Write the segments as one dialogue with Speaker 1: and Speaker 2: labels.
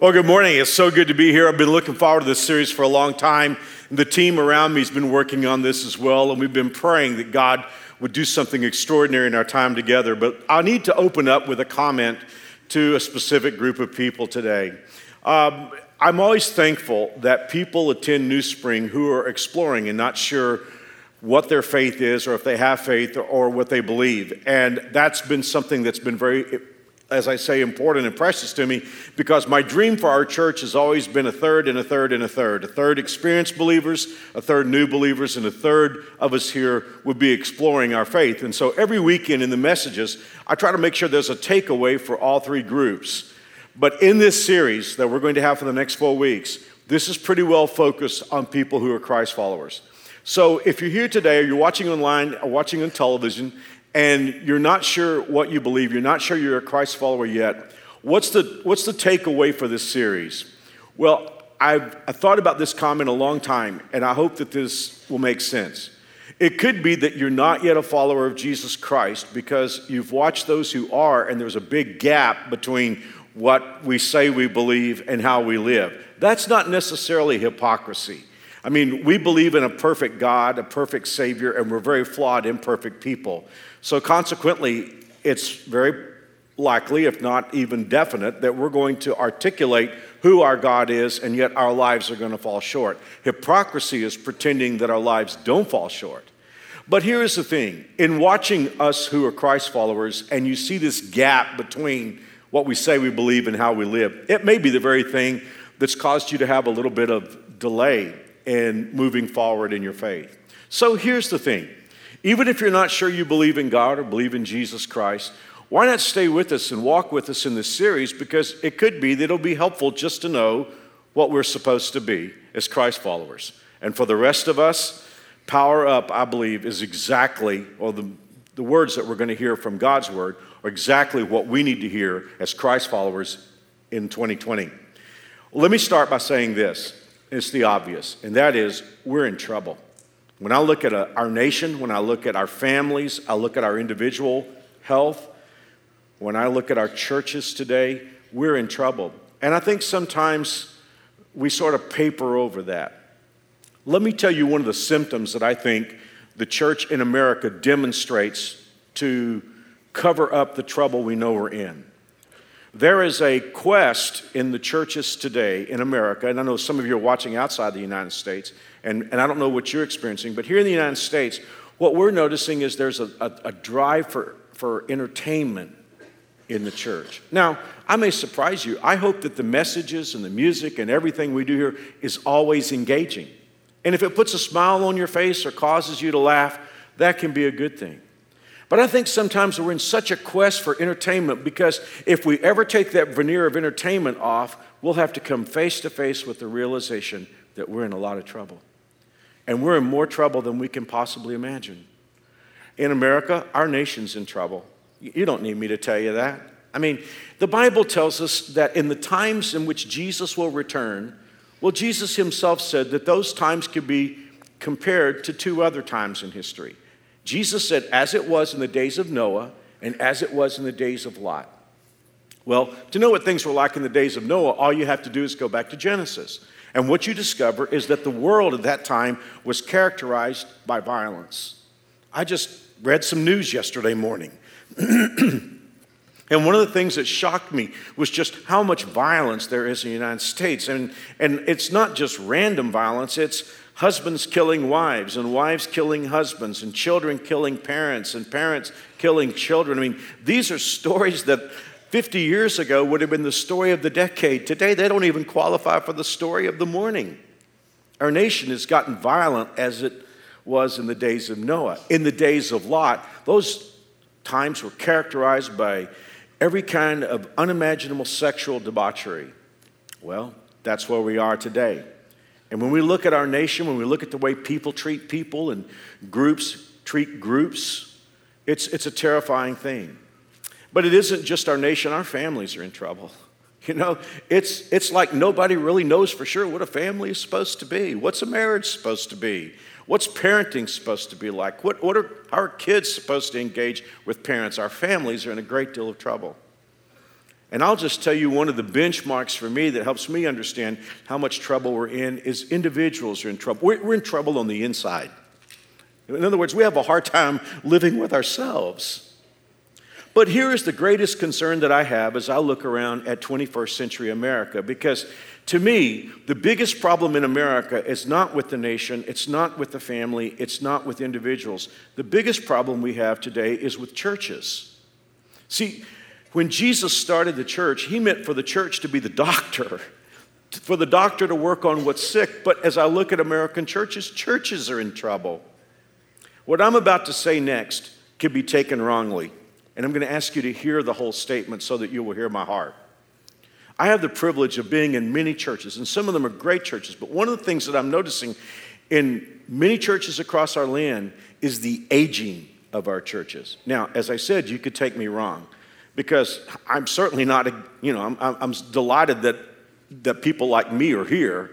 Speaker 1: Well, good morning. It's so good to be here. I've been looking forward to this series for a long time. The team around me has been working on this as well, and we've been praying that God would do something extraordinary in our time together. But I need to open up with a comment to a specific group of people today. Um, I'm always thankful that people attend New Spring who are exploring and not sure what their faith is or if they have faith or, or what they believe. And that's been something that's been very as I say, important and precious to me because my dream for our church has always been a third and a third and a third. A third experienced believers, a third new believers, and a third of us here would be exploring our faith. And so every weekend in the messages, I try to make sure there's a takeaway for all three groups. But in this series that we're going to have for the next four weeks, this is pretty well focused on people who are Christ followers. So if you're here today or you're watching online or watching on television and you're not sure what you believe, you're not sure you're a Christ follower yet, what's the, what's the takeaway for this series? Well, I've, I've thought about this comment a long time, and I hope that this will make sense. It could be that you're not yet a follower of Jesus Christ because you've watched those who are, and there's a big gap between what we say we believe and how we live. That's not necessarily hypocrisy. I mean, we believe in a perfect God, a perfect Savior, and we're very flawed, imperfect people. So, consequently, it's very likely, if not even definite, that we're going to articulate who our God is, and yet our lives are going to fall short. Hypocrisy is pretending that our lives don't fall short. But here's the thing in watching us who are Christ followers, and you see this gap between what we say we believe and how we live, it may be the very thing that's caused you to have a little bit of delay in moving forward in your faith. So here's the thing even if you're not sure you believe in God or believe in Jesus Christ, why not stay with us and walk with us in this series? Because it could be that it'll be helpful just to know what we're supposed to be as Christ followers. And for the rest of us, power up, I believe, is exactly, or the, the words that we're going to hear from God's word are exactly what we need to hear as Christ followers in 2020. Let me start by saying this it's the obvious, and that is we're in trouble. When I look at a, our nation, when I look at our families, I look at our individual health, when I look at our churches today, we're in trouble. And I think sometimes we sort of paper over that. Let me tell you one of the symptoms that I think the church in America demonstrates to cover up the trouble we know we're in. There is a quest in the churches today in America, and I know some of you are watching outside the United States, and, and I don't know what you're experiencing, but here in the United States, what we're noticing is there's a, a, a drive for, for entertainment in the church. Now, I may surprise you. I hope that the messages and the music and everything we do here is always engaging. And if it puts a smile on your face or causes you to laugh, that can be a good thing. But I think sometimes we're in such a quest for entertainment because if we ever take that veneer of entertainment off, we'll have to come face to face with the realization that we're in a lot of trouble. And we're in more trouble than we can possibly imagine. In America, our nation's in trouble. You don't need me to tell you that. I mean, the Bible tells us that in the times in which Jesus will return, well, Jesus himself said that those times could be compared to two other times in history. Jesus said, as it was in the days of Noah and as it was in the days of Lot. Well, to know what things were like in the days of Noah, all you have to do is go back to Genesis. And what you discover is that the world at that time was characterized by violence. I just read some news yesterday morning. and one of the things that shocked me was just how much violence there is in the United States. And, and it's not just random violence, it's husbands killing wives, and wives killing husbands, and children killing parents, and parents killing children. I mean, these are stories that 50 years ago would have been the story of the decade. Today, they don't even qualify for the story of the morning. Our nation has gotten violent as it was in the days of Noah. In the days of Lot, those times were characterized by every kind of unimaginable sexual debauchery. Well, that's where we are today. And when we look at our nation, when we look at the way people treat people and groups treat groups, it's, it's a terrifying thing. But it isn't just our nation, our families are in trouble. You know, it's, it's like nobody really knows for sure what a family is supposed to be. What's a marriage supposed to be? What's parenting supposed to be like? What, what are our kids supposed to engage with parents? Our families are in a great deal of trouble. And I'll just tell you one of the benchmarks for me that helps me understand how much trouble we're in is individuals are in trouble. We're, we're in trouble on the inside. In other words, we have a hard time living with ourselves. But here is the greatest concern that I have as I look around at 21st century America, because to me, the biggest problem in America is not with the nation, it's not with the family, it's not with individuals. The biggest problem we have today is with churches. See, when Jesus started the church, he meant for the church to be the doctor, for the doctor to work on what's sick. But as I look at American churches, churches are in trouble. What I'm about to say next could be taken wrongly. And I'm going to ask you to hear the whole statement so that you will hear my heart. I have the privilege of being in many churches, and some of them are great churches. But one of the things that I'm noticing in many churches across our land is the aging of our churches. Now, as I said, you could take me wrong because I'm certainly not, you know, I'm, I'm delighted that, that people like me are here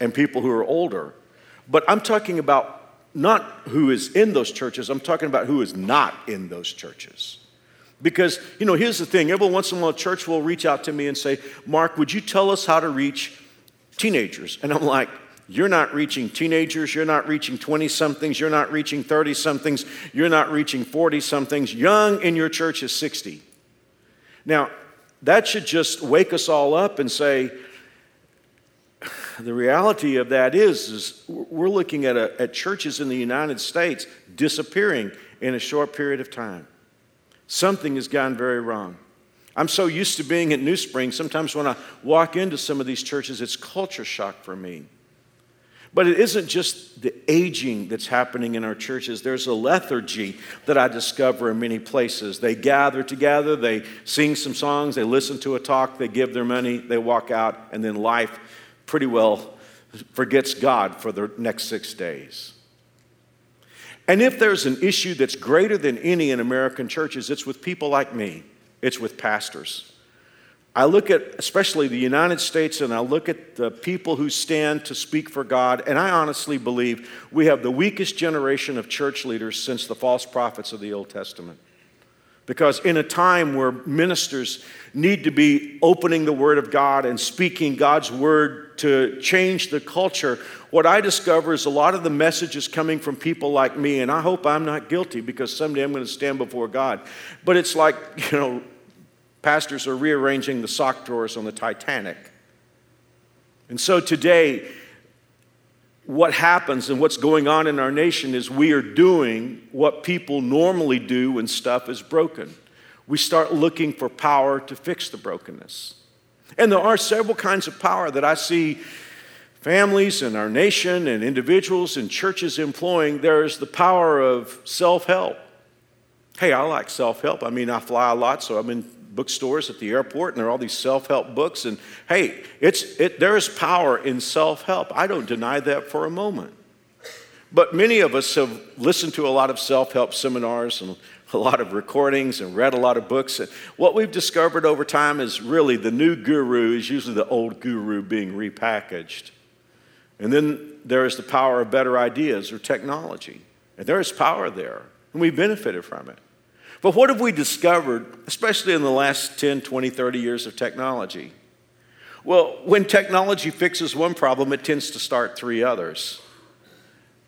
Speaker 1: and people who are older. But I'm talking about not who is in those churches, I'm talking about who is not in those churches. Because, you know, here's the thing every once in a while, a church will reach out to me and say, Mark, would you tell us how to reach teenagers? And I'm like, you're not reaching teenagers, you're not reaching 20 somethings, you're not reaching 30 somethings, you're not reaching 40 somethings. Young in your church is 60. Now, that should just wake us all up and say, the reality of that is, is we're looking at, a, at churches in the United States disappearing in a short period of time. Something has gone very wrong. I'm so used to being at New Spring, sometimes when I walk into some of these churches, it's culture shock for me. But it isn't just the aging that's happening in our churches. There's a lethargy that I discover in many places. They gather together, they sing some songs, they listen to a talk, they give their money, they walk out, and then life pretty well forgets God for the next six days. And if there's an issue that's greater than any in American churches, it's with people like me, it's with pastors. I look at especially the United States and I look at the people who stand to speak for God, and I honestly believe we have the weakest generation of church leaders since the false prophets of the Old Testament. Because in a time where ministers need to be opening the Word of God and speaking God's Word to change the culture, what I discover is a lot of the messages coming from people like me, and I hope I'm not guilty because someday I'm going to stand before God. But it's like, you know, pastors are rearranging the sock drawers on the Titanic. And so today, what happens and what's going on in our nation is we are doing what people normally do when stuff is broken. We start looking for power to fix the brokenness. And there are several kinds of power that I see families and our nation and individuals and churches employing. There's the power of self help. Hey, I like self help. I mean, I fly a lot, so I'm in bookstores at the airport and there are all these self-help books and hey it's it, there is power in self-help. I don't deny that for a moment. But many of us have listened to a lot of self-help seminars and a lot of recordings and read a lot of books. And what we've discovered over time is really the new guru is usually the old guru being repackaged. And then there is the power of better ideas or technology. And there is power there and we've benefited from it but what have we discovered, especially in the last 10, 20, 30 years of technology? Well, when technology fixes one problem, it tends to start three others.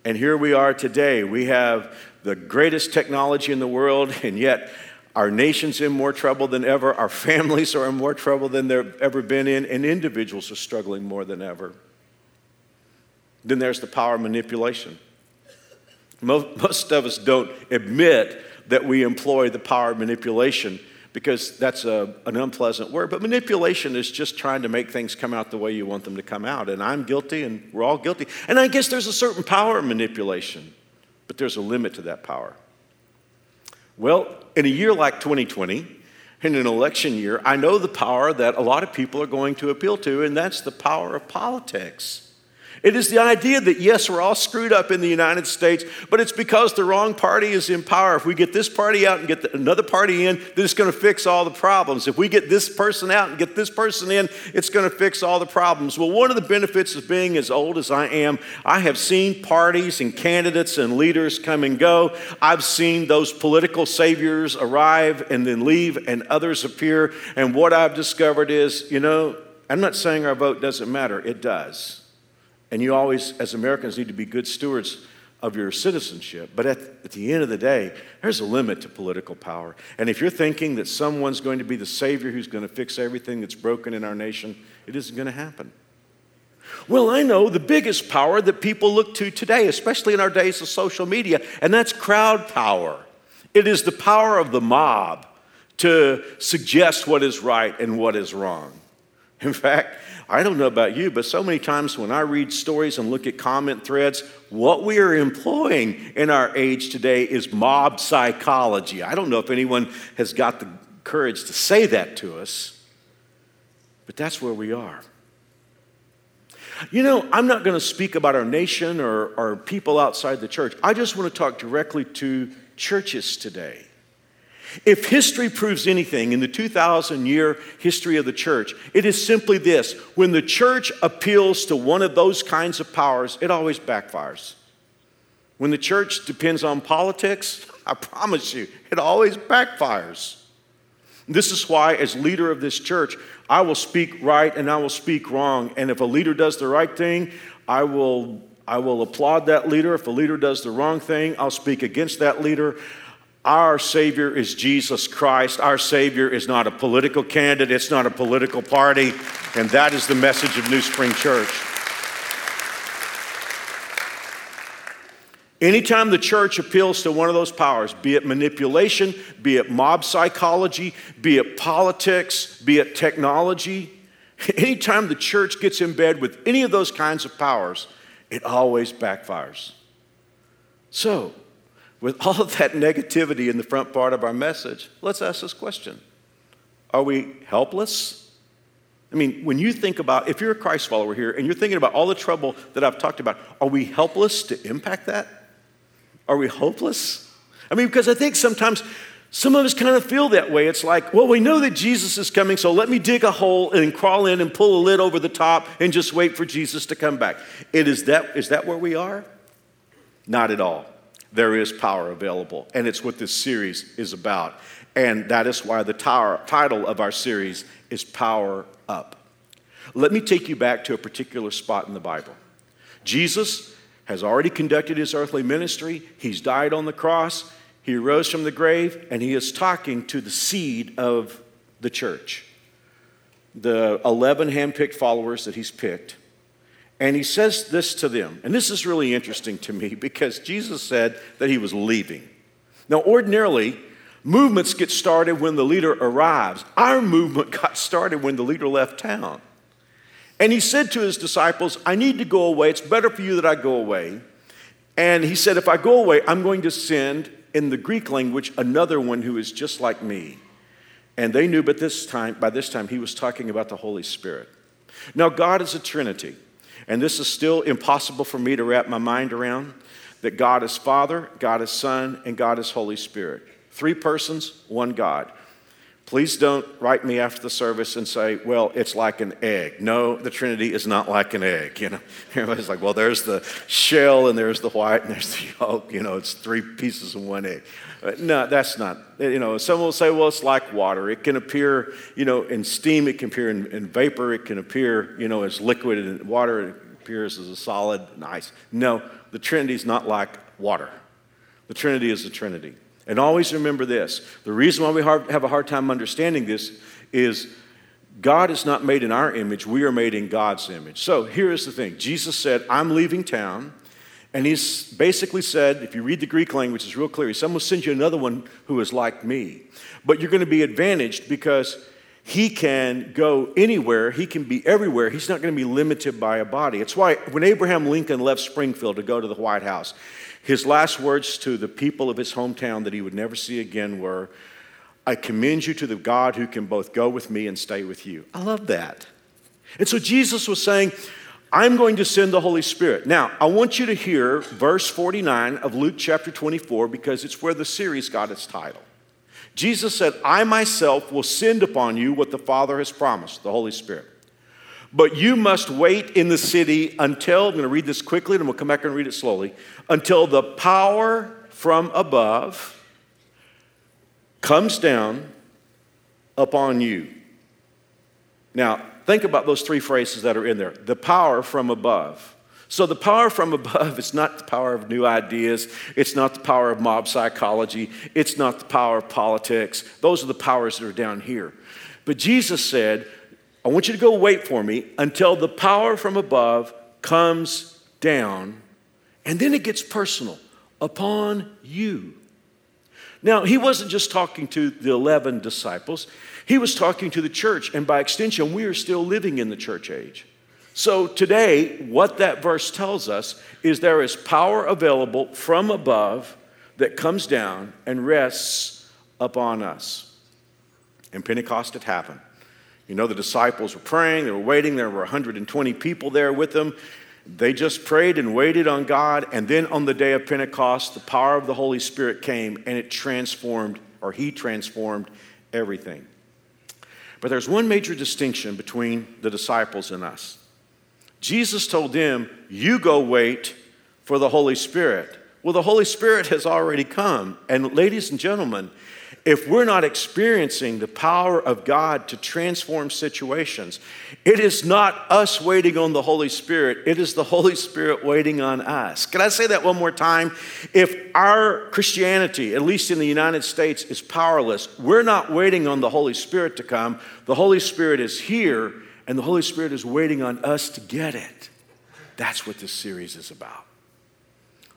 Speaker 1: And here we are today. We have the greatest technology in the world, and yet our nation's in more trouble than ever, our families are in more trouble than they've ever been in, and individuals are struggling more than ever. Then there's the power manipulation. Most of us don't admit that we employ the power of manipulation because that's a, an unpleasant word. But manipulation is just trying to make things come out the way you want them to come out. And I'm guilty, and we're all guilty. And I guess there's a certain power in manipulation, but there's a limit to that power. Well, in a year like 2020, in an election year, I know the power that a lot of people are going to appeal to, and that's the power of politics. It is the idea that, yes, we're all screwed up in the United States, but it's because the wrong party is in power. If we get this party out and get the, another party in, then it's going to fix all the problems. If we get this person out and get this person in, it's going to fix all the problems. Well, one of the benefits of being as old as I am, I have seen parties and candidates and leaders come and go. I've seen those political saviors arrive and then leave, and others appear. And what I've discovered is, you know, I'm not saying our vote doesn't matter, it does. And you always, as Americans, need to be good stewards of your citizenship. But at, at, the end of the day, there's a limit to political power. And if you're thinking that someone's going to be the savior who's going to fix everything that's broken in our nation, it isn't going to happen. Well, I know the biggest power that people look to today, especially in our days of social media, and that's crowd power. It is the power of the mob to suggest what is right and what is wrong. In fact, I don't know about you, but so many times when I read stories and look at comment threads, what we are employing in our age today is mob psychology. I don't know if anyone has got the courage to say that to us, but that's where we are. You know, I'm not going to speak about our nation or, or people outside the church. I just want to talk directly to churches today. If history proves anything in the 2,000 year history of the church, it is simply this when the church appeals to one of those kinds of powers, it always backfires. When the church depends on politics, I promise you, it always backfires. This is why, as leader of this church, I will speak right and I will speak wrong. And if a leader does the right thing, I will, I will applaud that leader. If a leader does the wrong thing, I'll speak against that leader. Our Savior is Jesus Christ. Our Savior is not a political candidate, it's not a political party, and that is the message of New Spring Church. Anytime the church appeals to one of those powers, be it manipulation, be it mob psychology, be it politics, be it technology, anytime the church gets in bed with any of those kinds of powers, it always backfires. So, with all of that negativity in the front part of our message, let's ask this question Are we helpless? I mean, when you think about, if you're a Christ follower here and you're thinking about all the trouble that I've talked about, are we helpless to impact that? Are we hopeless? I mean, because I think sometimes some of us kind of feel that way. It's like, well, we know that Jesus is coming, so let me dig a hole and crawl in and pull a lid over the top and just wait for Jesus to come back. It is that, is that where we are? Not at all there is power available. And it's what this series is about. And that is why the tower, title of our series is Power Up. Let me take you back to a particular spot in the Bible. Jesus has already conducted his earthly ministry, he's died on the cross, he rose from the grave, and he is talking to the seed of the church, the 11 handpicked followers that he's picked. And he says this to them. And this is really interesting to me because Jesus said that he was leaving. Now, ordinarily, movements get started when the leader arrives. Our movement got started when the leader left town. And he said to his disciples, I need to go away. It's better for you that I go away. And he said, If I go away, I'm going to send, in the Greek language, another one who is just like me. And they knew but this time, by this time he was talking about the Holy Spirit. Now, God is a Trinity. And this is still impossible for me to wrap my mind around that God is Father, God is Son, and God is Holy Spirit. Three persons, one God. Please don't write me after the service and say, well, it's like an egg. No, the Trinity is not like an egg. You know, everybody's like, well, there's the shell and there's the white and there's the yolk. You know, it's three pieces of one egg. Uh, no, that's not. You know, some will say, well, it's like water. It can appear, you know, in steam. It can appear in, in vapor. It can appear, you know, as liquid and water. It appears as a solid and ice. No, the Trinity is not like water. The Trinity is the Trinity. And always remember this the reason why we have a hard time understanding this is God is not made in our image, we are made in God's image. So here is the thing Jesus said, I'm leaving town. And he's basically said, if you read the Greek language, it's real clear. He said, I'm going to send you another one who is like me. But you're going to be advantaged because he can go anywhere, he can be everywhere. He's not going to be limited by a body. It's why when Abraham Lincoln left Springfield to go to the White House, his last words to the people of his hometown that he would never see again were, I commend you to the God who can both go with me and stay with you. I love that. And so Jesus was saying, I'm going to send the Holy Spirit. Now, I want you to hear verse 49 of Luke chapter 24 because it's where the series got its title. Jesus said, I myself will send upon you what the Father has promised, the Holy Spirit. But you must wait in the city until, I'm going to read this quickly and we'll come back and read it slowly, until the power from above comes down upon you. Now, think about those three phrases that are in there the power from above. So, the power from above is not the power of new ideas. It's not the power of mob psychology. It's not the power of politics. Those are the powers that are down here. But Jesus said, I want you to go wait for me until the power from above comes down. And then it gets personal upon you. Now, he wasn't just talking to the 11 disciples, he was talking to the church. And by extension, we are still living in the church age. So, today, what that verse tells us is there is power available from above that comes down and rests upon us. And Pentecost had happened. You know, the disciples were praying, they were waiting, there were 120 people there with them. They just prayed and waited on God. And then on the day of Pentecost, the power of the Holy Spirit came and it transformed, or He transformed everything. But there's one major distinction between the disciples and us. Jesus told them, You go wait for the Holy Spirit. Well, the Holy Spirit has already come. And, ladies and gentlemen, if we're not experiencing the power of God to transform situations, it is not us waiting on the Holy Spirit, it is the Holy Spirit waiting on us. Can I say that one more time? If our Christianity, at least in the United States, is powerless, we're not waiting on the Holy Spirit to come. The Holy Spirit is here, and the Holy Spirit is waiting on us to get it. That's what this series is about.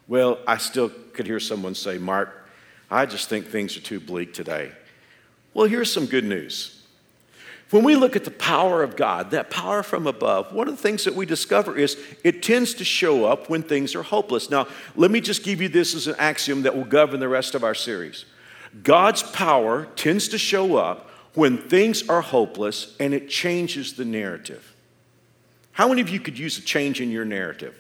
Speaker 1: Well, I still could hear someone say, Mark, I just think things are too bleak today. Well, here's some good news. When we look at the power of God, that power from above, one of the things that we discover is it tends to show up when things are hopeless. Now, let me just give you this as an axiom that will govern the rest of our series. God's power tends to show up when things are hopeless and it changes the narrative. How many of you could use a change in your narrative?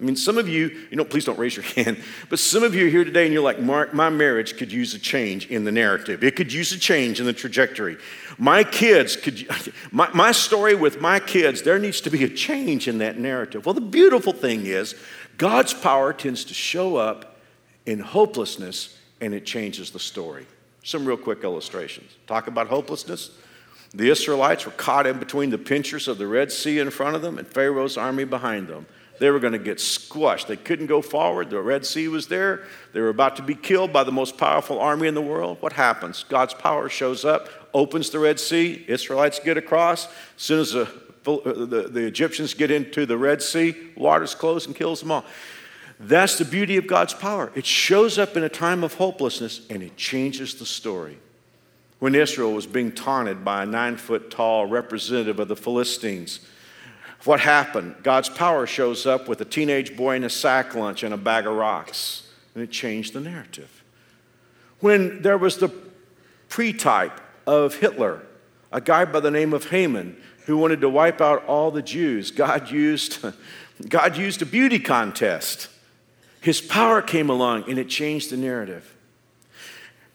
Speaker 1: I mean, some of you, you know, please don't raise your hand, but some of you are here today and you're like, Mark, my marriage could use a change in the narrative. It could use a change in the trajectory. My kids could, my, my story with my kids, there needs to be a change in that narrative. Well, the beautiful thing is, God's power tends to show up in hopelessness and it changes the story. Some real quick illustrations. Talk about hopelessness. The Israelites were caught in between the pinchers of the Red Sea in front of them and Pharaoh's army behind them. They were going to get squashed. They couldn't go forward. The Red Sea was there. They were about to be killed by the most powerful army in the world. What happens? God's power shows up, opens the Red Sea. Israelites get across. As soon as the, uh, the, the Egyptians get into the Red Sea, water's close and kills them all. That's the beauty of God's power. It shows up in a time of hopelessness and it changes the story. When Israel was being taunted by a nine foot tall representative of the Philistines, what happened? God's power shows up with a teenage boy in a sack lunch and a bag of rocks, and it changed the narrative. When there was the pre type of Hitler, a guy by the name of Haman who wanted to wipe out all the Jews, God used, God used a beauty contest. His power came along and it changed the narrative.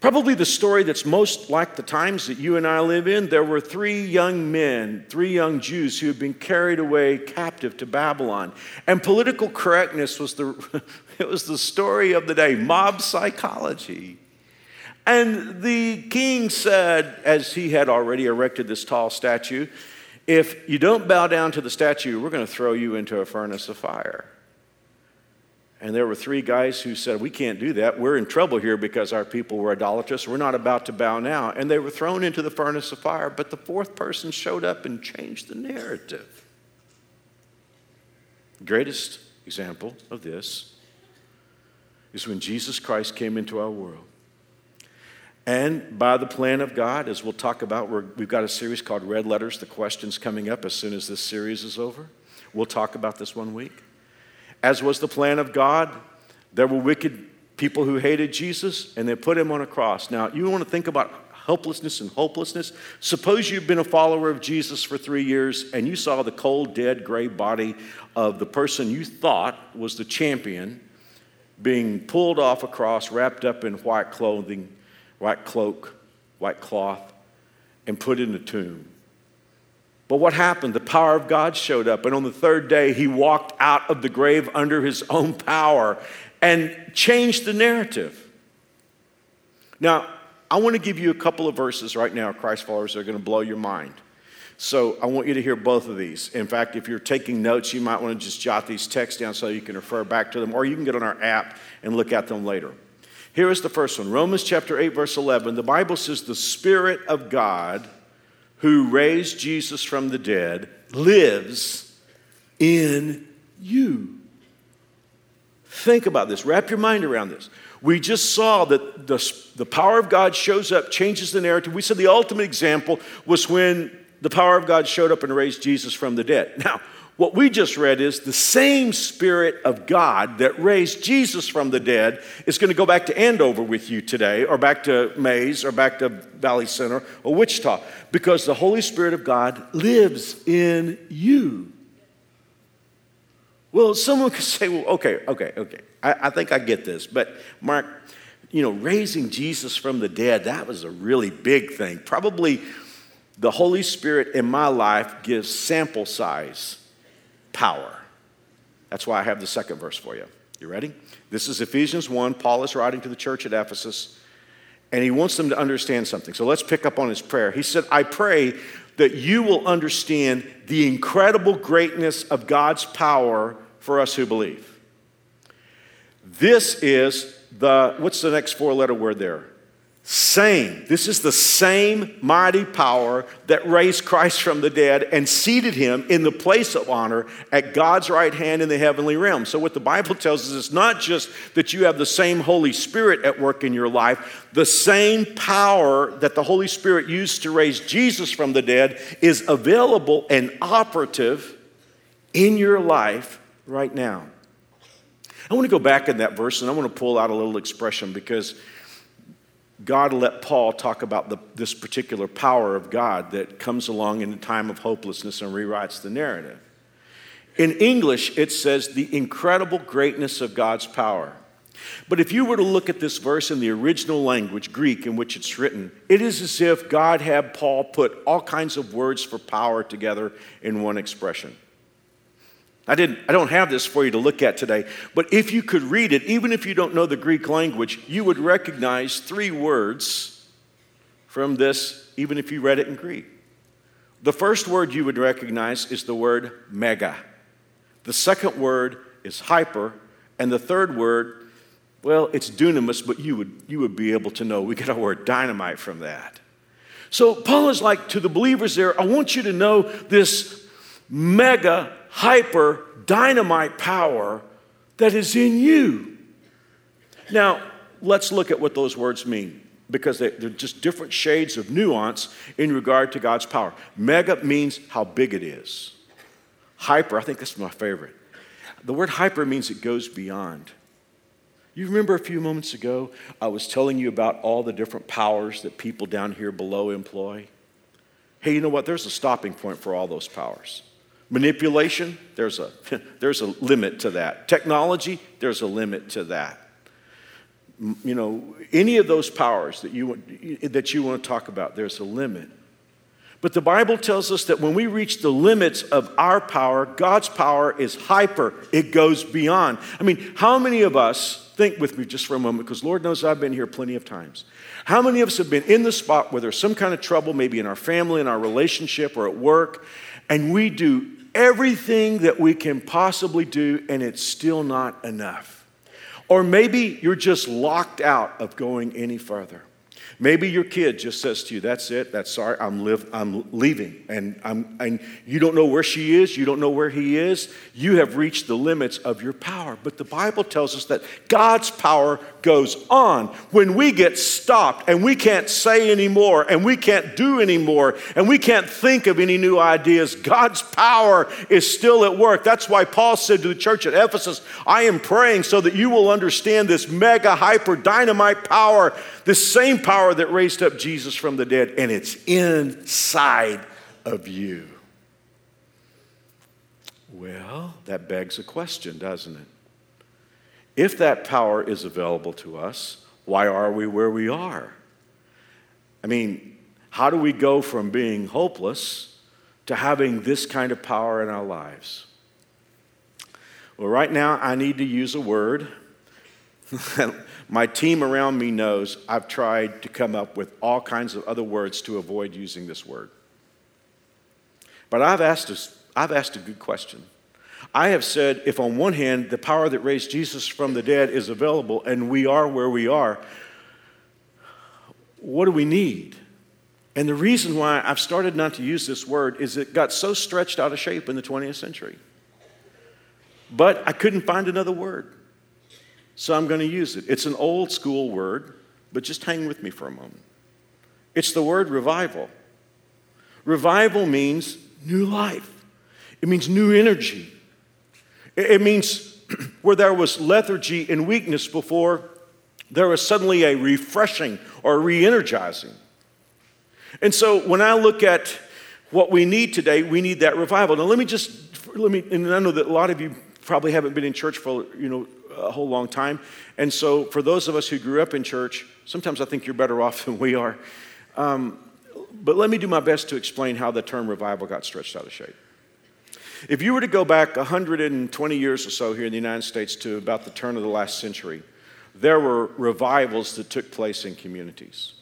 Speaker 1: Probably the story that's most like the times that you and I live in. There were three young men, three young Jews who had been carried away captive to Babylon. And political correctness was the, it was the story of the day mob psychology. And the king said, as he had already erected this tall statue, if you don't bow down to the statue, we're going to throw you into a furnace of fire. And there were three guys who said, We can't do that. We're in trouble here because our people were idolatrous. We're not about to bow now. And they were thrown into the furnace of fire. But the fourth person showed up and changed the narrative. Greatest example of this is when Jesus Christ came into our world. And by the plan of God, as we'll talk about, we have got a series called Red Letters. The question's coming up as soon as this series is over. We'll talk about this one week. As was the plan of God, there were wicked people who hated Jesus and they put him on a cross. Now, you want to think about helplessness and hopelessness? Suppose you've been a follower of Jesus for three years and you saw the cold, dead, gray body of the person you thought was the champion being pulled off a cross, wrapped up in white clothing, white cloak, white cloth, and put in a tomb. But what happened? The power of God showed up, and on the third day, he walked out of the grave under his own power and changed the narrative. Now, I want to give you a couple of verses right now, Christ followers, that are going to blow your mind. So I want you to hear both of these. In fact, if you're taking notes, you might want to just jot these texts down so you can refer back to them, or you can get on our app and look at them later. Here is the first one Romans chapter 8, verse 11. The Bible says, The Spirit of God who raised Jesus from the dead lives in you. Think about this. Wrap your mind around this. We just saw that the, the power of God shows up, changes the narrative. We said the ultimate example was when the power of God showed up and raised Jesus from the dead. Now, what we just read is the same Spirit of God that raised Jesus from the dead is going to go back to Andover with you today, or back to Maize, or back to Valley Center, or Wichita, because the Holy Spirit of God lives in you. Well, someone could say, well, okay, okay, okay. I, I think I get this. But, Mark, you know, raising Jesus from the dead, that was a really big thing. Probably the Holy Spirit in my life gives sample size power. That's why I have the second verse for you. You ready? This is Ephesians 1. Paul is writing to the church at Ephesus, and he wants them to understand something. So let's pick up on his prayer. He said, I pray that you will understand the incredible greatness of God's power for us who believe. This is the, what's the next four letter word there? Same. This is the same mighty power that raised Christ from the dead and seated him in the place of honor at God's right hand in the heavenly realm. So, what the Bible tells us is not just that you have the same Holy Spirit at work in your life, the same power that the Holy Spirit used to raise Jesus from the dead is available and operative in your life right now. I want to go back in that verse and I want to pull out a little expression because God let Paul talk about the, this particular power of God that comes along in a time of hopelessness and rewrites the narrative. In English, it says the incredible greatness of God's power. But if you were to look at this verse in the original language, Greek, in which it's written, it is as if God had Paul put all kinds of words for power together in one expression. I, didn't, I don't have this for you to look at today, but if you could read it, even if you don't know the Greek language, you would recognize three words from this, even if you read it in Greek. The first word you would recognize is the word mega. The second word is hyper. And the third word, well, it's dunamis, but you would, you would be able to know. We get our word dynamite from that. So Paul is like to the believers there, I want you to know this mega hyper dynamite power that is in you. Now, let's look at what those words mean because they're just different shades of nuance in regard to God's power. Mega means how big it is. Hyper, I think this is my favorite. The word hyper means it goes beyond. You remember a few moments ago, I was telling you about all the different powers that people down here below employ? Hey, you know what? There's a stopping point for all those powers. Manipulation, there's a, there's a limit to that. Technology, there's a limit to that. You know, any of those powers that you, that you want to talk about, there's a limit. But the Bible tells us that when we reach the limits of our power, God's power is hyper, it goes beyond. I mean, how many of us, think with me just for a moment, because Lord knows I've been here plenty of times. How many of us have been in the spot where there's some kind of trouble, maybe in our family, in our relationship, or at work, and we do everything that we can possibly do, and it's still not enough. Or maybe you're just locked out of going any further. Maybe your kid just says to you, That's it, that's sorry, I'm, live, I'm leaving. And, I'm, and you don't know where she is, you don't know where he is. You have reached the limits of your power. But the Bible tells us that God's power goes on. When we get stopped and we can't say anymore, and we can't do anymore, and we can't think of any new ideas, God's power is still at work. That's why Paul said to the church at Ephesus, I am praying so that you will understand this mega, hyper, dynamite power, this same power power that raised up Jesus from the dead, and it's inside of you. Well, that begs a question, doesn't it? If that power is available to us, why are we where we are? I mean, how do we go from being hopeless to having this kind of power in our lives? Well, right now, I need to use a word My team around me knows I've tried to come up with all kinds of other words to avoid using this word. But I've asked, a, I've asked a good question. I have said if, on one hand, the power that raised Jesus from the dead is available and we are where we are, what do we need? And the reason why I've started not to use this word is it got so stretched out of shape in the 20th century. But I couldn't find another word. So I'm going to use it. It's an old school word, but just hang with me for a moment. It's the word revival. Revival means new life, it means new energy. It means where there was lethargy and weakness before, there was suddenly a refreshing or re energizing. And so when I look at what we need today, we need that revival. Now, let me just, let me, and I know that a lot of you probably haven't been in church for, you know, a whole long time. And so, for those of us who grew up in church, sometimes I think you're better off than we are. Um, but let me do my best to explain how the term revival got stretched out of shape. If you were to go back 120 years or so here in the United States to about the turn of the last century, there were revivals that took place in communities.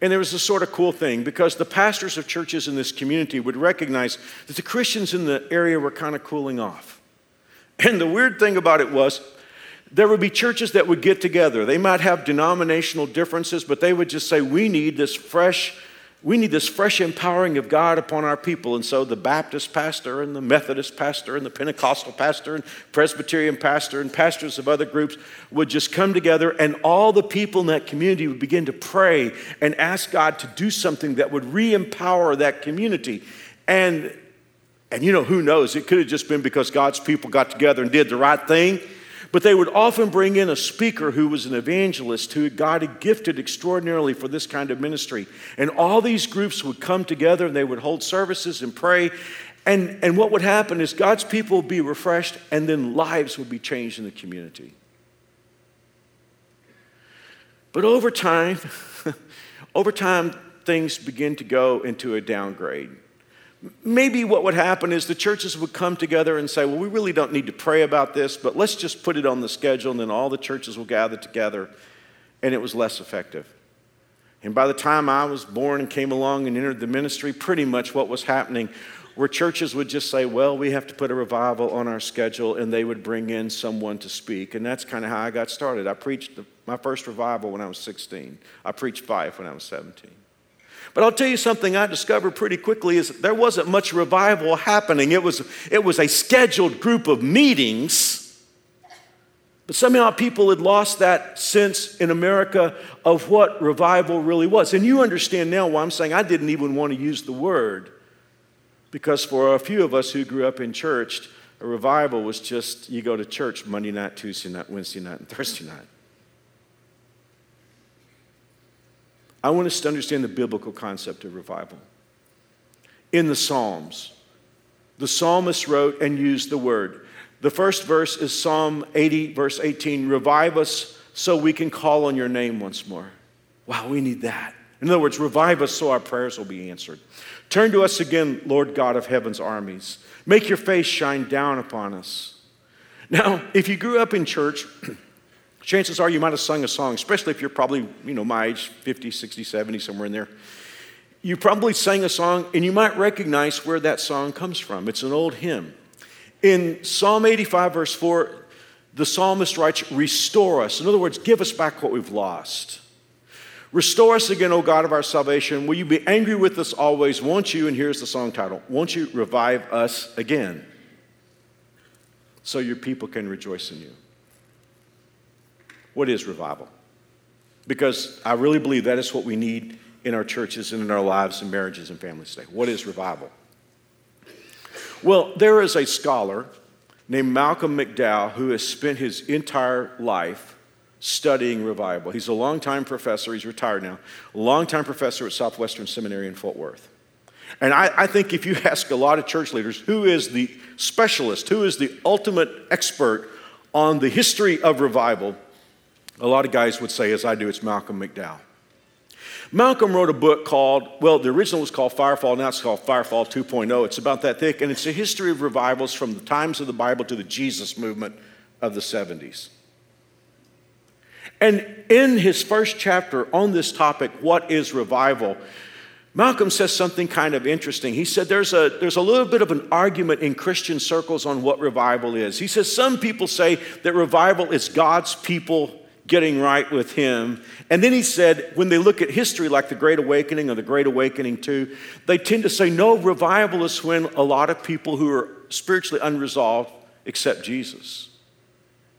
Speaker 1: And there was a sort of cool thing because the pastors of churches in this community would recognize that the Christians in the area were kind of cooling off. And the weird thing about it was, there would be churches that would get together. They might have denominational differences, but they would just say, We need this fresh, we need this fresh empowering of God upon our people. And so the Baptist pastor and the Methodist pastor and the Pentecostal pastor and Presbyterian pastor and pastors of other groups would just come together, and all the people in that community would begin to pray and ask God to do something that would re empower that community. And and you know, who knows? It could have just been because God's people got together and did the right thing. But they would often bring in a speaker who was an evangelist who God had gifted extraordinarily for this kind of ministry. And all these groups would come together and they would hold services and pray. And, and what would happen is God's people would be refreshed and then lives would be changed in the community. But over time, over time, things begin to go into a downgrade maybe what would happen is the churches would come together and say, well, we really don't need to pray about this, but let's just put it on the schedule, and then all the churches will gather together, and it was less effective. And by the time I was born and came along and entered the ministry, pretty much what was happening were churches would just say, well, we have to put a revival on our schedule, and they would bring in someone to speak. And that's kind of how I got started. I preached my first revival when I was 16. I preached five when I was 17. But I'll tell you something I discovered pretty quickly is there wasn't much revival happening. It was, it was a scheduled group of meetings. But somehow people had lost that sense in America of what revival really was. And you understand now why I'm saying I didn't even want to use the word. Because for a few of us who grew up in church, a revival was just you go to church Monday night, Tuesday night, Wednesday night, and Thursday night. I want us to understand the biblical concept of revival. In the Psalms, the psalmist wrote and used the word. The first verse is Psalm 80, verse 18 Revive us so we can call on your name once more. Wow, we need that. In other words, revive us so our prayers will be answered. Turn to us again, Lord God of heaven's armies. Make your face shine down upon us. Now, if you grew up in church, chances are you might have sung a song, especially if you're probably, you know, my age, 50, 60, 70, somewhere in there. You probably sang a song and you might recognize where that song comes from. It's an old hymn. In Psalm 85, verse 4, the psalmist writes, Restore us. In other words, give us back what we've lost. Restore us again, O God of our salvation. Will you be angry with us always? Won't you? And here's the song title Won't you revive us again so your people can rejoice in you? What is revival? Because I really believe that is what we need in our churches and in our lives and marriages and families today. What is revival? Well, there is a scholar named Malcolm McDow who has spent his entire life studying revival. He's a longtime professor, he's retired now, longtime professor at Southwestern Seminary in Fort Worth. And I, I, think if you ask a lot of church leaders who is the specialist, who is the ultimate expert on the history of revival, a lot of guys would say, as I do, it's Malcolm McDow. Malcolm wrote a book called, well, the original was called Firefall, now it's called Firefall 2.0. It's about that thick, and it's a history of revivals from the times of the Bible to the Jesus movement of the 70s. And in his first chapter on this topic, what is revival? Malcolm says something kind of interesting. He said there's a, there's a little bit of an argument in Christian circles on what revival is. He says some people say that revival is God's people getting right with Him. And then he said when they look at history like the Great Awakening or the Great Awakening 2, they tend to say no, revival is when a lot of people who are spiritually unresolved accept Jesus.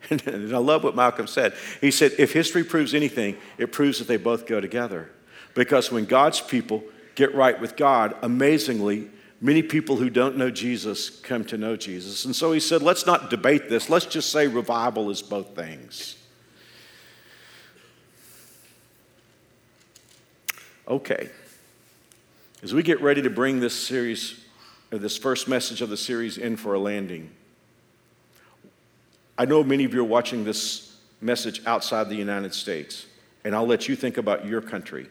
Speaker 1: And I love what Malcolm said. He said, if history proves anything, it proves that they both go together. Because when God's people get right with God, amazingly, many people who don't know Jesus come to know Jesus. And so he said, let's not debate this. Let's just say revival is both things. Okay. As we get ready to bring this series, or this first message of the series in for a landing, I know many of you are watching this message outside the United States, and I'll let you think about your country.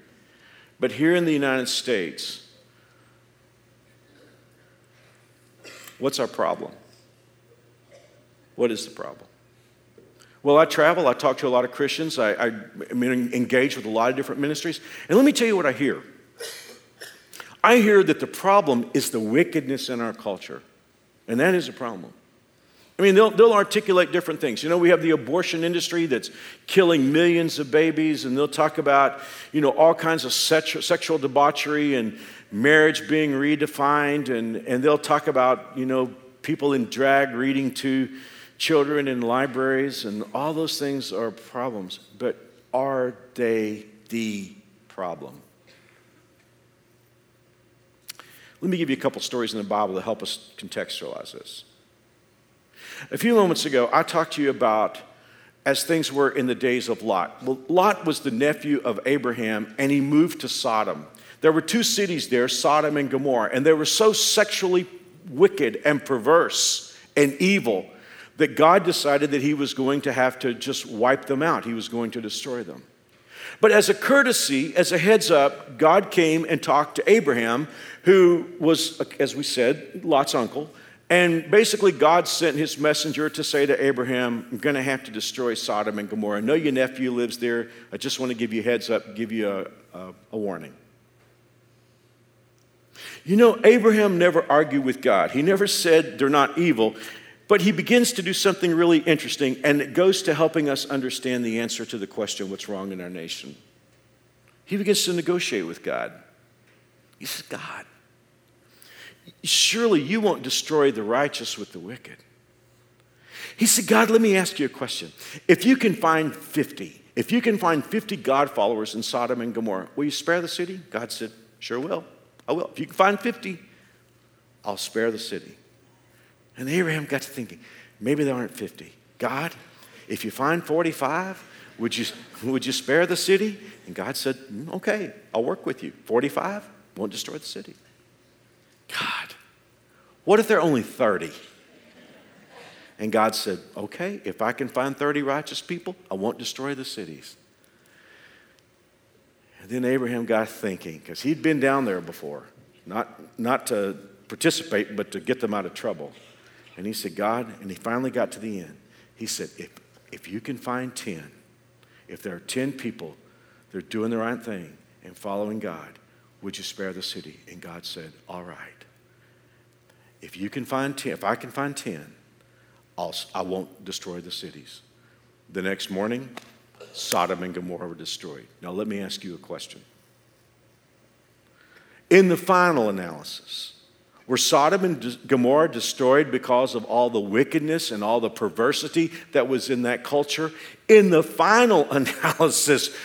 Speaker 1: But here in the United States, what's our problem? What is the problem? Well, I travel, I talk to a lot of Christians, I, I, with a lot of different ministries, and let me tell you what I hear. I hear that the problem is the wickedness in our culture, and that is a problem. I mean, they'll, they'll articulate different things. You know, we have the abortion industry that's killing millions of babies, and they'll talk about, you know, all kinds of sexual debauchery and marriage being redefined, and, and they'll talk about, you know, people in drag reading to children in libraries, and all those things are problems. But are they the problem? Let me give you a couple stories in the Bible to help us contextualize this. A few moments ago, I talked to you about as things were in the days of Lot. Well, Lot was the nephew of Abraham, and he moved to Sodom. There were two cities there, Sodom and Gomorrah, and they were so sexually wicked and perverse and evil that God decided that he was going to have to just wipe them out. He was going to destroy them. But as a courtesy, as a heads up, God came and talked to Abraham, who was, as we said, Lot's uncle. And basically, God sent his messenger to say to Abraham, I'm going to have to destroy Sodom and Gomorrah. I know your nephew lives there. I just want to give you a heads up, give you a, a, a warning. You know, Abraham never argued with God. He never said they're not evil, but he begins to do something really interesting, and it goes to helping us understand the answer to the question what's wrong in our nation. He begins to negotiate with God. He says, God, Surely you won't destroy the righteous with the wicked. He said, God, let me ask you a question. If you can find 50, if you can find 50 God followers in Sodom and Gomorrah, will you spare the city? God said, Sure will. I will. If you can find 50, I'll spare the city. And Abraham got to thinking, maybe there aren't 50. God, if you find 45, would you, would you spare the city? And God said, mm, Okay, I'll work with you. 45 won't destroy the city. God, what if there are only 30? And God said, Okay, if I can find 30 righteous people, I won't destroy the cities. And then Abraham got thinking, because he'd been down there before, not, not to participate, but to get them out of trouble. And he said, God, and he finally got to the end. He said, If, if you can find 10, if there are 10 people they're doing the right thing and following God, would you spare the city? And God said, All right. If you can find 10, if I can find 10, I'll, I won't destroy the cities. The next morning, Sodom and Gomorrah were destroyed. Now, let me ask you a question. In the final analysis, were Sodom and Gomorrah destroyed because of all the wickedness and all the perversity that was in that culture? In the final analysis,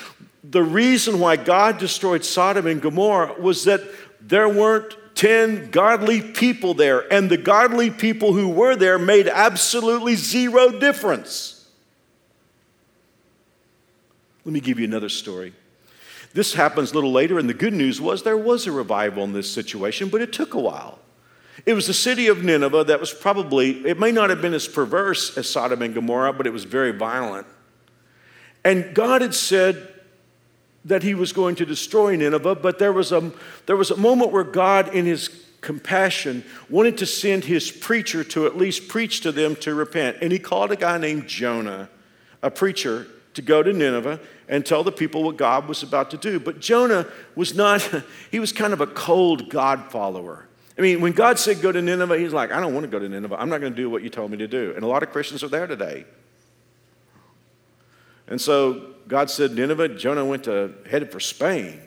Speaker 1: the reason why God destroyed Sodom and Gomorrah was that there weren't 10 godly people there, and the godly people who were there made absolutely zero difference. Let me give you another story. This happens a little later, and the good news was there was a revival in this situation, but it took a while. It was the city of Nineveh that was probably, it may not have been as perverse as Sodom and Gomorrah, but it was very violent. And God had said that he was going to destroy Nineveh, but there was a, there was a moment where God, in his compassion, wanted to send his preacher to at least preach to them to repent. And he called a guy named Jonah, a preacher, to go to Nineveh and tell the people what God was about to do. But Jonah was not, he was kind of a cold God follower. I mean, when God said go to Nineveh, he's like, I don't want to go to Nineveh. I'm not going to do what you told me to do. And a lot of Christians are there today. And so God said Nineveh, Jonah went to headed for Spain.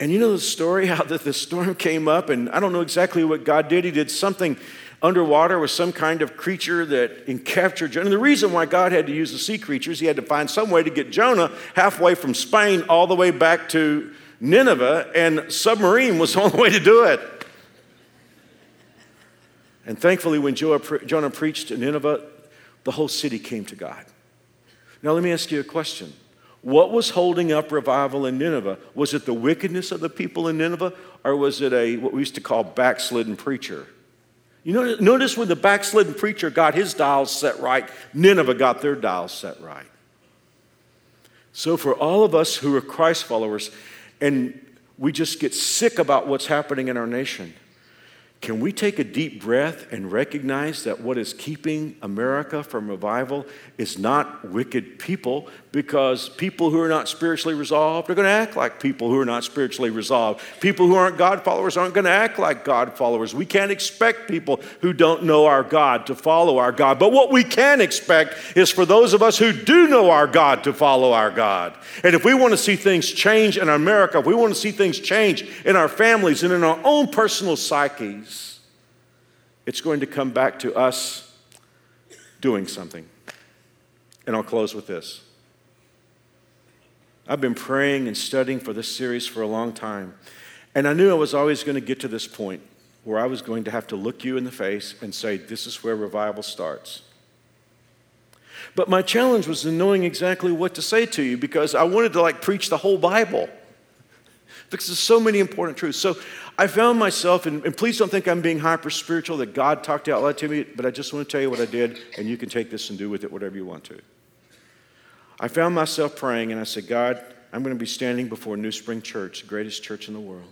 Speaker 1: And you know the story how that the storm came up, and I don't know exactly what God did. He did something underwater with some kind of creature that captured Jonah. And the reason why God had to use the sea creatures, he had to find some way to get Jonah halfway from Spain all the way back to Nineveh, and submarine was the only way to do it. And thankfully, when Jonah preached in Nineveh, the whole city came to God. Now, let me ask you a question. What was holding up revival in Nineveh? Was it the wickedness of the people in Nineveh, or was it a what we used to call backslidden preacher? You notice when the backslidden preacher got his dials set right, Nineveh got their dials set right. So, for all of us who are Christ followers, and we just get sick about what's happening in our nation, can we take a deep breath and recognize that what is keeping America from revival is not wicked people, because people who are not spiritually resolved are going to act like people who are not spiritually resolved. People who aren't God followers aren't going to act like God followers. We can't expect people who don't know our God to follow our God. But what we can expect is for those of us who do know our God to follow our God. And if we want to see things change in America, if we want to see things change in our families and in our own personal psyches, it's going to come back to us doing something. And I'll close with this. I've been praying and studying for this series for a long time. And I knew I was always going to get to this point where I was going to have to look you in the face and say, This is where revival starts. But my challenge was in knowing exactly what to say to you because I wanted to like preach the whole Bible because there's so many important truths. So I found myself, and, and please don't think I'm being hyper spiritual that God talked out loud to me, but I just want to tell you what I did, and you can take this and do with it whatever you want to. I found myself praying and I said, God, I'm going to be standing before New Spring Church, the greatest church in the world.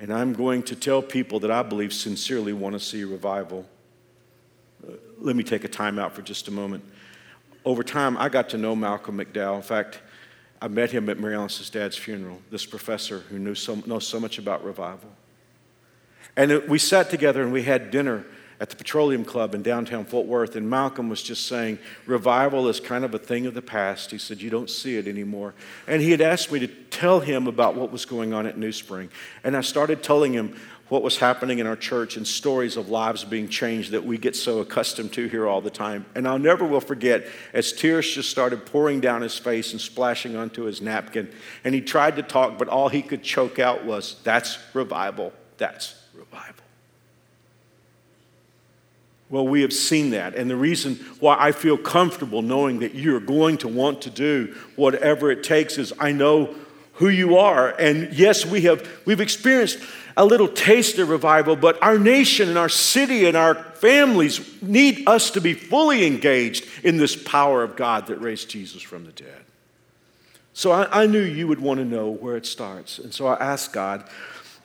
Speaker 1: And I'm going to tell people that I believe sincerely want to see revival. Uh, let me take a time out for just a moment. Over time, I got to know Malcolm McDow. In fact, I met him at Mary Alice's dad's funeral, this professor who knew so, knows so much about revival. And it, we sat together and we had dinner at the Petroleum Club in downtown Fort Worth, and Malcolm was just saying, Revival is kind of a thing of the past. He said, You don't see it anymore. And he had asked me to tell him about what was going on at New Spring. And I started telling him what was happening in our church and stories of lives being changed that we get so accustomed to here all the time. And I'll never will forget as tears just started pouring down his face and splashing onto his napkin. And he tried to talk, but all he could choke out was, That's revival. That's revival. Well, we have seen that. And the reason why I feel comfortable knowing that you're going to want to do whatever it takes is I know who you are. And yes, we have we've experienced a little taste of revival, but our nation and our city and our families need us to be fully engaged in this power of God that raised Jesus from the dead. So I, I knew you would want to know where it starts. And so I asked God,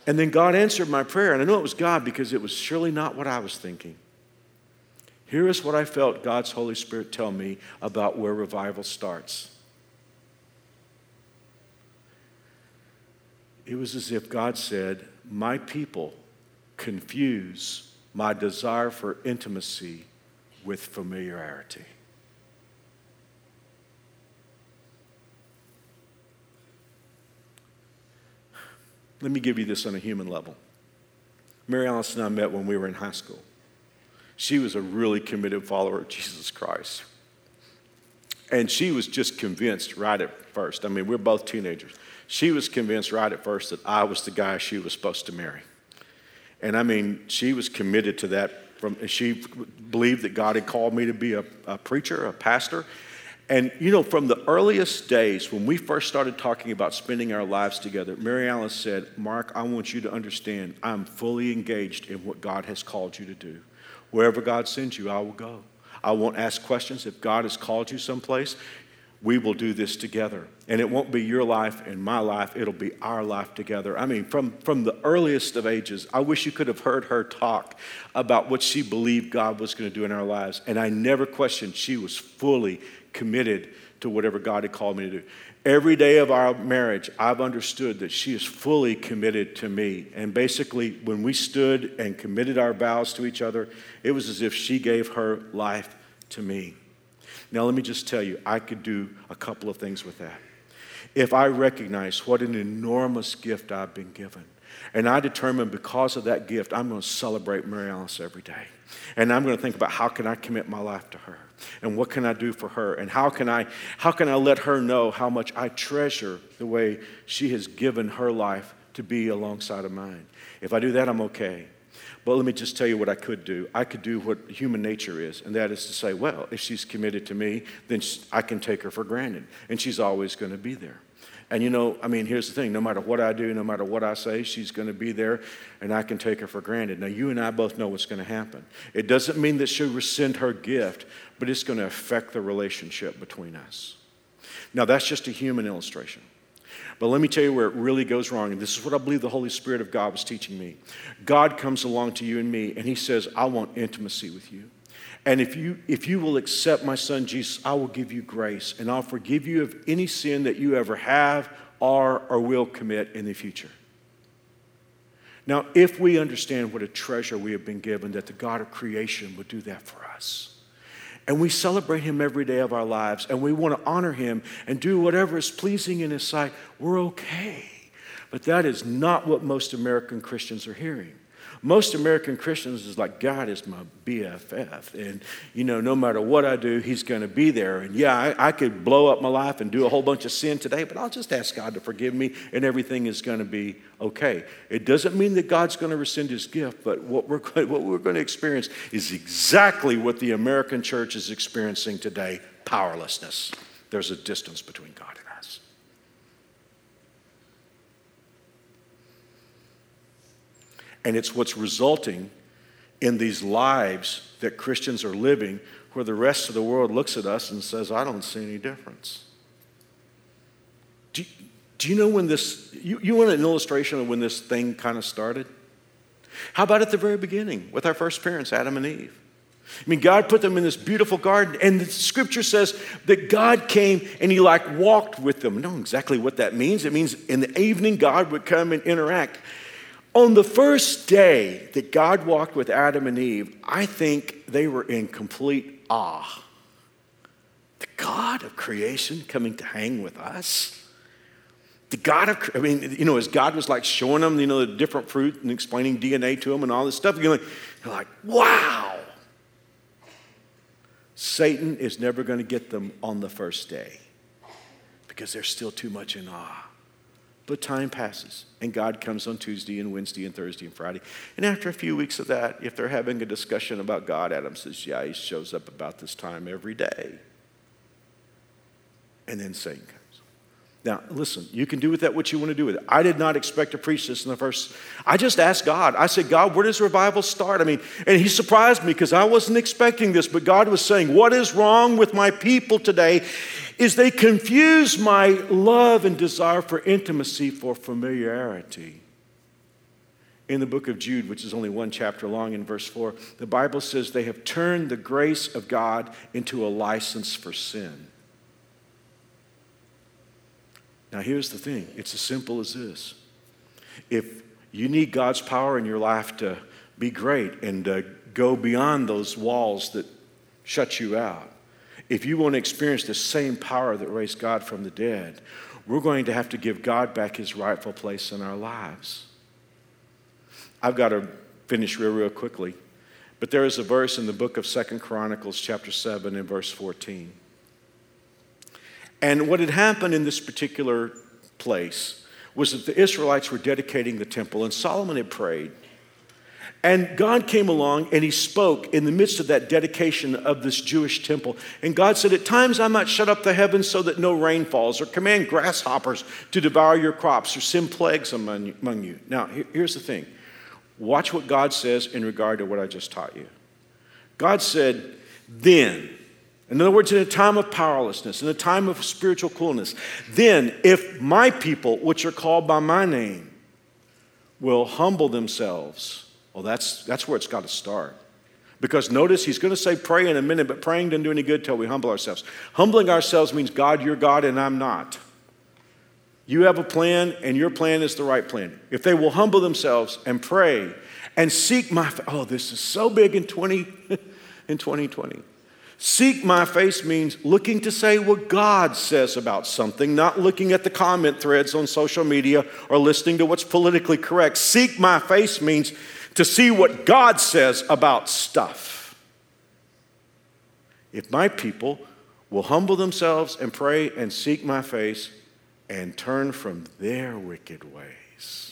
Speaker 1: and then God answered my prayer. And I know it was God because it was surely not what I was thinking. Here is what I felt God's Holy Spirit tell me about where revival starts. It was as if God said, My people confuse my desire for intimacy with familiarity. Let me give you this on a human level. Mary Alice and I met when we were in high school. She was a really committed follower of Jesus Christ. And she was just convinced right at first. I mean, we're both teenagers. She was convinced right at first that I was the guy she was supposed to marry. And I mean, she was committed to that. From, she believed that God had called me to be a, a preacher, a pastor. And you know, from the earliest days when we first started talking about spending our lives together, Mary Alice said, Mark, I want you to understand I'm fully engaged in what God has called you to do. Wherever God sends you, I will go. I won't ask questions. If God has called you someplace, we will do this together. And it won't be your life and my life, it'll be our life together. I mean, from, from the earliest of ages, I wish you could have heard her talk about what she believed God was going to do in our lives. And I never questioned she was fully committed to whatever God had called me to do. Every day of our marriage, I've understood that she is fully committed to me. And basically, when we stood and committed our vows to each other, it was as if she gave her life to me. Now, let me just tell you, I could do a couple of things with that. If I recognize what an enormous gift I've been given, and I determine because of that gift, I'm going to celebrate Mary Alice every day. And I'm going to think about how can I commit my life to her? And what can I do for her? And how can I how can I let her know how much I treasure the way she has given her life to be alongside of mine? If I do that, I'm okay. But let me just tell you what I could do. I could do what human nature is, and that is to say, well, if she's committed to me, then I can take her for granted, and she's always going to be there. And you know, I mean, here's the thing no matter what I do, no matter what I say, she's going to be there and I can take her for granted. Now, you and I both know what's going to happen. It doesn't mean that she'll rescind her gift, but it's going to affect the relationship between us. Now, that's just a human illustration. But let me tell you where it really goes wrong. And this is what I believe the Holy Spirit of God was teaching me. God comes along to you and me, and He says, I want intimacy with you. And if you, if you will accept my son Jesus, I will give you grace, and I'll forgive you of any sin that you ever have, are, or will commit in the future. Now, if we understand what a treasure we have been given, that the God of creation would do that for us and we celebrate him every day of our lives and we want to honor him and do whatever is pleasing in his sight, we're okay. But that is not what most American Christians are hearing. Most American Christians is like, God is my BFF. And, you know, no matter what I do, He's going to be there. And yeah, I, I, could blow up my life and do a whole bunch of sin today, but I'll just ask God to forgive me and everything is going to be okay. It doesn't mean that God's going to rescind His gift, but what we're, what we're going to experience is exactly what the American church is experiencing today powerlessness. There's a distance between God and it's what's resulting in these lives that Christians are living where the rest of the world looks at us and says, I don't see any difference. Do you, do you know when this, you, you want an illustration of when this thing kind of started? How about at the very beginning with our first parents, Adam and Eve? I mean, God put them in this beautiful garden, and the scripture says that God came and He like walked with them. I know exactly what that means. It means in the evening, God would come and interact. On the first day that God walked with Adam and Eve, I think they were in complete awe. The God of creation coming to hang with us. The God of, I mean, you know, as God was like showing them, you know, the different fruit and explaining DNA to them and all this stuff, you're like, you're like wow. Satan is never going to get them on the first day because they're still too much in awe. But time passes, and God comes on Tuesday and Wednesday and Thursday and Friday. And after a few weeks of that, if they're having a discussion about God, Adam says, Yeah, he shows up about this time every day. And then Satan comes. Now, listen, you can do with that what you want to do with it. I did not expect to preach this in the first. I just asked God. I said, God, where does revival start? I mean, and He surprised me because I wasn't expecting this, but God was saying, What is wrong with my people today? is they confuse my love and desire for intimacy for familiarity. In the book of Jude, which is only one chapter long, in verse 4, the Bible says they have turned the grace of God into a license for sin. Now, here's the thing it's as simple as this. If you need God's power in your life to be great and uh, go beyond those walls that shut you out. If you want to experience the same power that raised God from the dead, we're going to have to give God back his rightful place in our lives. I've got to finish real, real quickly. But there is a verse in the book of Second Chronicles, chapter 7, and verse 14. And what had happened in this particular place was that the Israelites were dedicating the temple, and Solomon had prayed. And God came along and he spoke in the midst of that dedication of this Jewish temple. And God said, At times I might shut up the heavens so that no rain falls, or command grasshoppers to devour your crops, or send plagues among you. Now, here's the thing watch what God says in regard to what I just taught you. God said, Then, in other words, in a time of powerlessness, in a time of spiritual coolness, then if my people, which are called by my name, will humble themselves, well, that's, that's where it's got to start. Because notice he's going to say pray in a minute, but praying doesn't do any good till we humble ourselves. Humbling ourselves means God, you're God, and I'm not. You have a plan, and your plan is the right plan. If they will humble themselves and pray and seek my oh, this is so big in 20 in 2020. Seek my face means looking to say what God says about something, not looking at the comment threads on social media or listening to what's politically correct. Seek my face means to see what God says about stuff. If my people will humble themselves and pray and seek my face and turn from their wicked ways,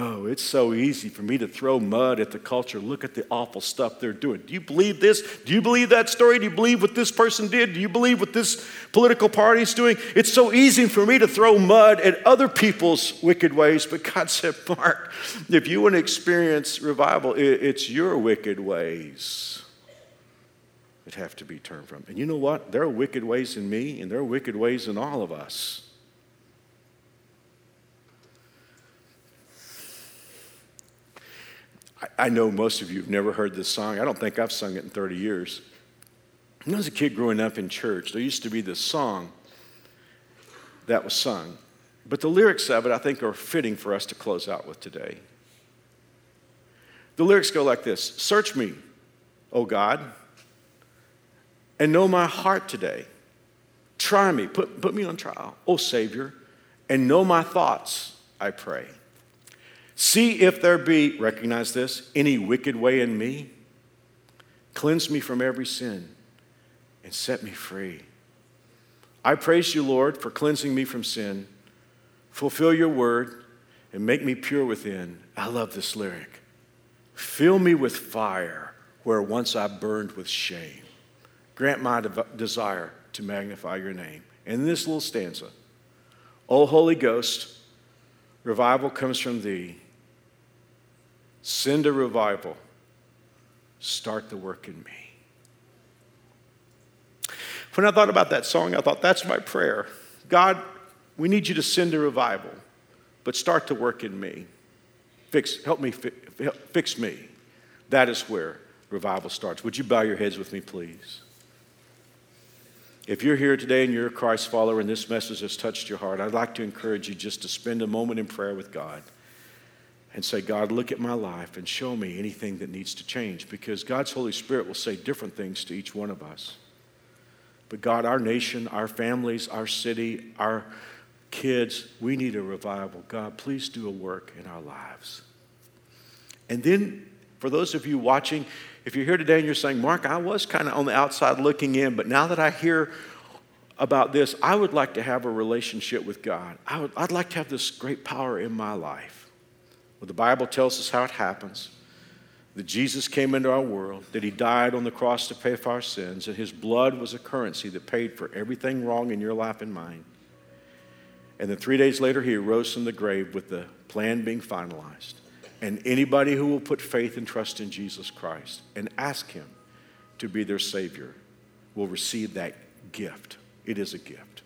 Speaker 1: Oh, it's so easy for me to throw mud at the culture. Look at the awful stuff they're doing. Do you believe this? Do you believe that story? Do you believe what this person did? Do you believe what this political party is doing? It's so easy for me to throw mud at other people's wicked ways. But God said, Mark, if you want to experience revival, it's your wicked ways that have to be turned from. And you know what? There are wicked ways in me, and there are wicked ways in all of us. I know most of you have never heard this song. I don't think I've sung it in 30 years. When I was a kid growing up in church, there used to be this song that was sung. But the lyrics of it, I think, are fitting for us to close out with today. The lyrics go like this Search me, O God, and know my heart today. Try me, put, put me on trial, O Savior, and know my thoughts, I pray. See if there be, recognize this, any wicked way in me. Cleanse me from every sin and set me free. I praise you, Lord, for cleansing me from sin. Fulfill your word and make me pure within. I love this lyric. Fill me with fire where once I burned with shame. Grant my de- desire to magnify your name. And in this little stanza, O Holy Ghost, revival comes from thee. Send a revival. Start the work in me. When I thought about that song, I thought, that's my prayer. God, we need you to send a revival, but start to work in me. Fix, help me, fix me. That is where revival starts. Would you bow your heads with me, please? If you're here today and you're a Christ follower and this message has touched your heart, I'd like to encourage you just to spend a moment in prayer with God and say, God, look at my life and show me anything that needs to change. Because God's Holy Spirit will say different things to each one of us. But God, our nation, our families, our city, our kids, we need a revival. God, please do a work in our lives. And then, for those of you watching, if you're here today and you're saying, Mark, I was kind of on the outside looking in, but now that I hear about this, I would like to have a relationship with God. I would, I'd like to have this great power in my life. Well, the Bible tells us how it happens that Jesus came into our world, that he died on the cross to pay for our sins, and his blood was a currency that paid for everything wrong in your life and mine. And then three days later, he arose from the grave with the plan being finalized. And anybody who will put faith and trust in Jesus Christ and ask him to be their Savior will receive that gift. It is a gift.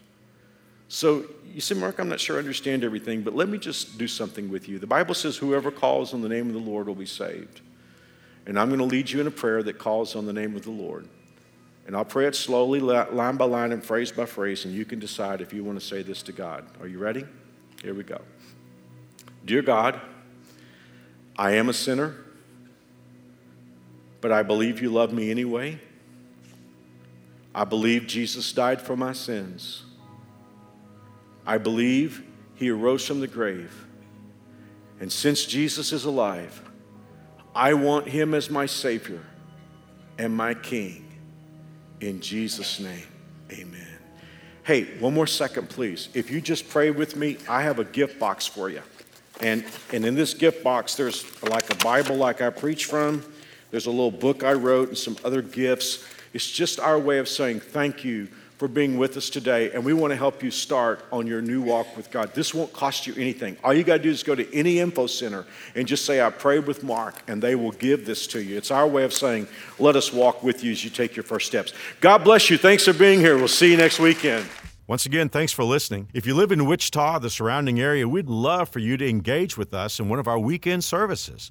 Speaker 1: So you say, Mark, I'm not sure I understand everything, but let me just do something with you. The Bible says, whoever calls on the name of the Lord will be saved. And I'm going to lead you in a prayer that calls on the name of the Lord. And I'll pray it slowly, line by line, and phrase by phrase, and you can decide if you want to say this to God. Are you ready? Here we go. Dear God, I am a sinner but I believe you love me anyway. I believe Jesus died for my sins. I believe he arose from the grave. And since Jesus is alive, I want him as my Savior and my King. In Jesus' name, amen. Hey, one more second, please. If you just pray with me, I have a gift box for you. And, and in this gift box, there's like a Bible, like I preach from. There's a little book I wrote and some other gifts. It's just our way of saying thank you for being with us today, and we want to help you start on your new walk with God. This won't cost you anything. All you got to do is go to any info center and just say, I prayed with Mark, and they will give this to you. It's our way of saying, let us walk with you as you take your first steps. God bless you. Thanks for being here. We'll see you next weekend.
Speaker 2: Once again, thanks for listening. If you live in Wichita, the surrounding area, we'd love for you to engage with us in one of our weekend services.